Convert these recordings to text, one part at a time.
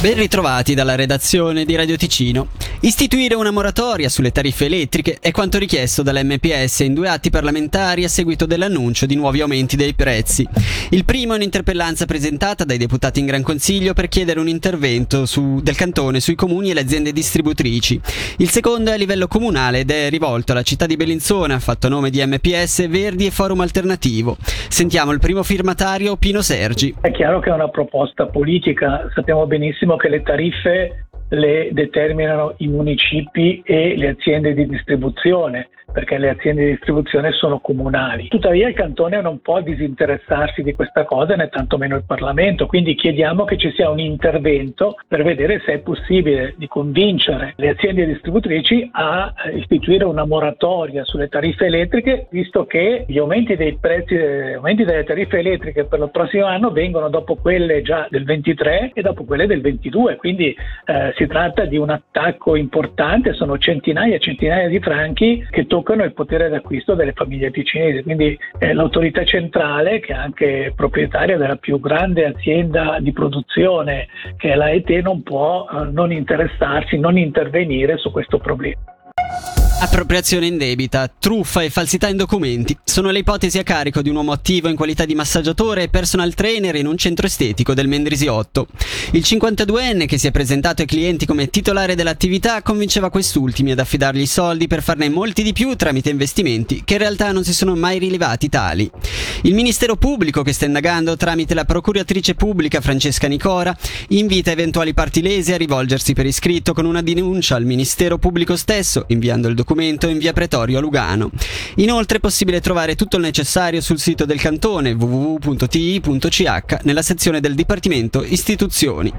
Ben ritrovati dalla redazione di Radio Ticino. Istituire una moratoria sulle tariffe elettriche è quanto richiesto dall'MPS in due atti parlamentari a seguito dell'annuncio di nuovi aumenti dei prezzi. Il primo è un'interpellanza presentata dai deputati in Gran Consiglio per chiedere un intervento su, del cantone sui comuni e le aziende distributrici. Il secondo è a livello comunale ed è rivolto alla città di Bellinzona, fatto nome di MPS, Verdi e Forum Alternativo. Sentiamo il primo firmatario, Pino Sergi. È chiaro che è una proposta politica, sappiamo benissimo che le tariffe le determinano i municipi e le aziende di distribuzione perché le aziende di distribuzione sono comunali. Tuttavia il Cantone non può disinteressarsi di questa cosa né tantomeno il Parlamento, quindi chiediamo che ci sia un intervento per vedere se è possibile di convincere le aziende distributrici a istituire una moratoria sulle tariffe elettriche, visto che gli aumenti dei prezzi, gli aumenti delle tariffe elettriche per il prossimo anno vengono dopo quelle già del 23 e dopo quelle del 22, quindi eh, si tratta di un attacco importante, sono centinaia e centinaia di franchi che toccano il potere d'acquisto delle famiglie ticinesi, quindi eh, l'autorità centrale, che è anche proprietaria della più grande azienda di produzione che è la ET, non può eh, non interessarsi, non intervenire su questo problema. Appropriazione indebita, truffa e falsità in documenti sono le ipotesi a carico di un uomo attivo in qualità di massaggiatore e personal trainer in un centro estetico del Mendrisiotto. Il 52enne che si è presentato ai clienti come titolare dell'attività convinceva quest'ultimi ad affidargli i soldi per farne molti di più tramite investimenti che in realtà non si sono mai rilevati tali. Il Ministero Pubblico che sta indagando tramite la procuratrice pubblica Francesca Nicora invita eventuali parti lesi a rivolgersi per iscritto con una denuncia al Ministero Pubblico stesso inviando il documento documento in via Pretorio a Lugano. Inoltre è possibile trovare tutto il necessario sul sito del cantone www.ti.ch nella sezione del Dipartimento Istituzioni.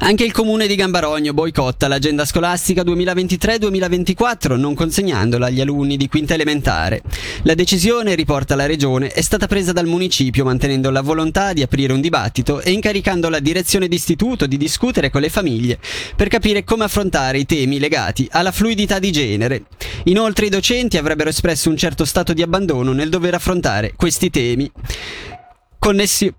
Anche il comune di Gambarogno boicotta l'agenda scolastica 2023-2024 non consegnandola agli alunni di quinta elementare. La decisione, riporta la regione, è stata presa dal municipio mantenendo la volontà di aprire un dibattito e incaricando la direzione d'istituto di discutere con le famiglie per capire come affrontare i temi legati alla fluidità di genere. Inoltre i docenti avrebbero espresso un certo stato di abbandono nel dover affrontare questi temi. Connessi-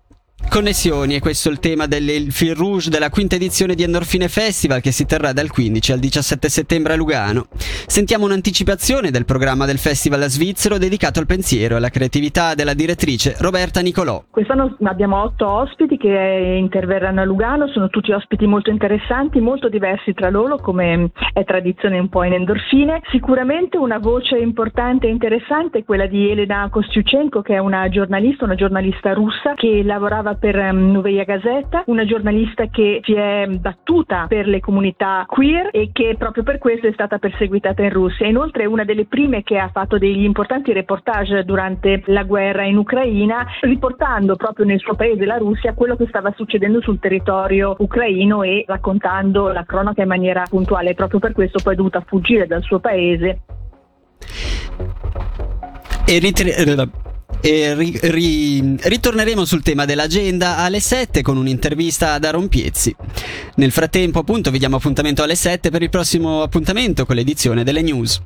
Connessioni, e questo è il tema del fil rouge della quinta edizione di Endorfine Festival che si terrà dal 15 al 17 settembre a Lugano. Sentiamo un'anticipazione del programma del festival svizzero dedicato al pensiero e alla creatività della direttrice Roberta Nicolò. Quest'anno abbiamo otto ospiti che interverranno a Lugano, sono tutti ospiti molto interessanti, molto diversi tra loro come è tradizione un po' in Endorfine. Sicuramente una voce importante e interessante è quella di Elena Kostyuchenko che è una giornalista, una giornalista russa che lavorava per um, Novaya Gazeta, una giornalista che si è battuta per le comunità queer e che proprio per questo è stata perseguitata in Russia. Inoltre è una delle prime che ha fatto degli importanti reportage durante la guerra in Ucraina, riportando proprio nel suo paese, la Russia, quello che stava succedendo sul territorio ucraino e raccontando la cronaca in maniera puntuale. Proprio per questo poi è dovuta fuggire dal suo paese. E ritri- e ri- ri- ritorneremo sul tema dell'agenda alle 7 con un'intervista ad Aaron Piezzi. Nel frattempo, appunto, vi diamo appuntamento alle 7 per il prossimo appuntamento con l'edizione delle news.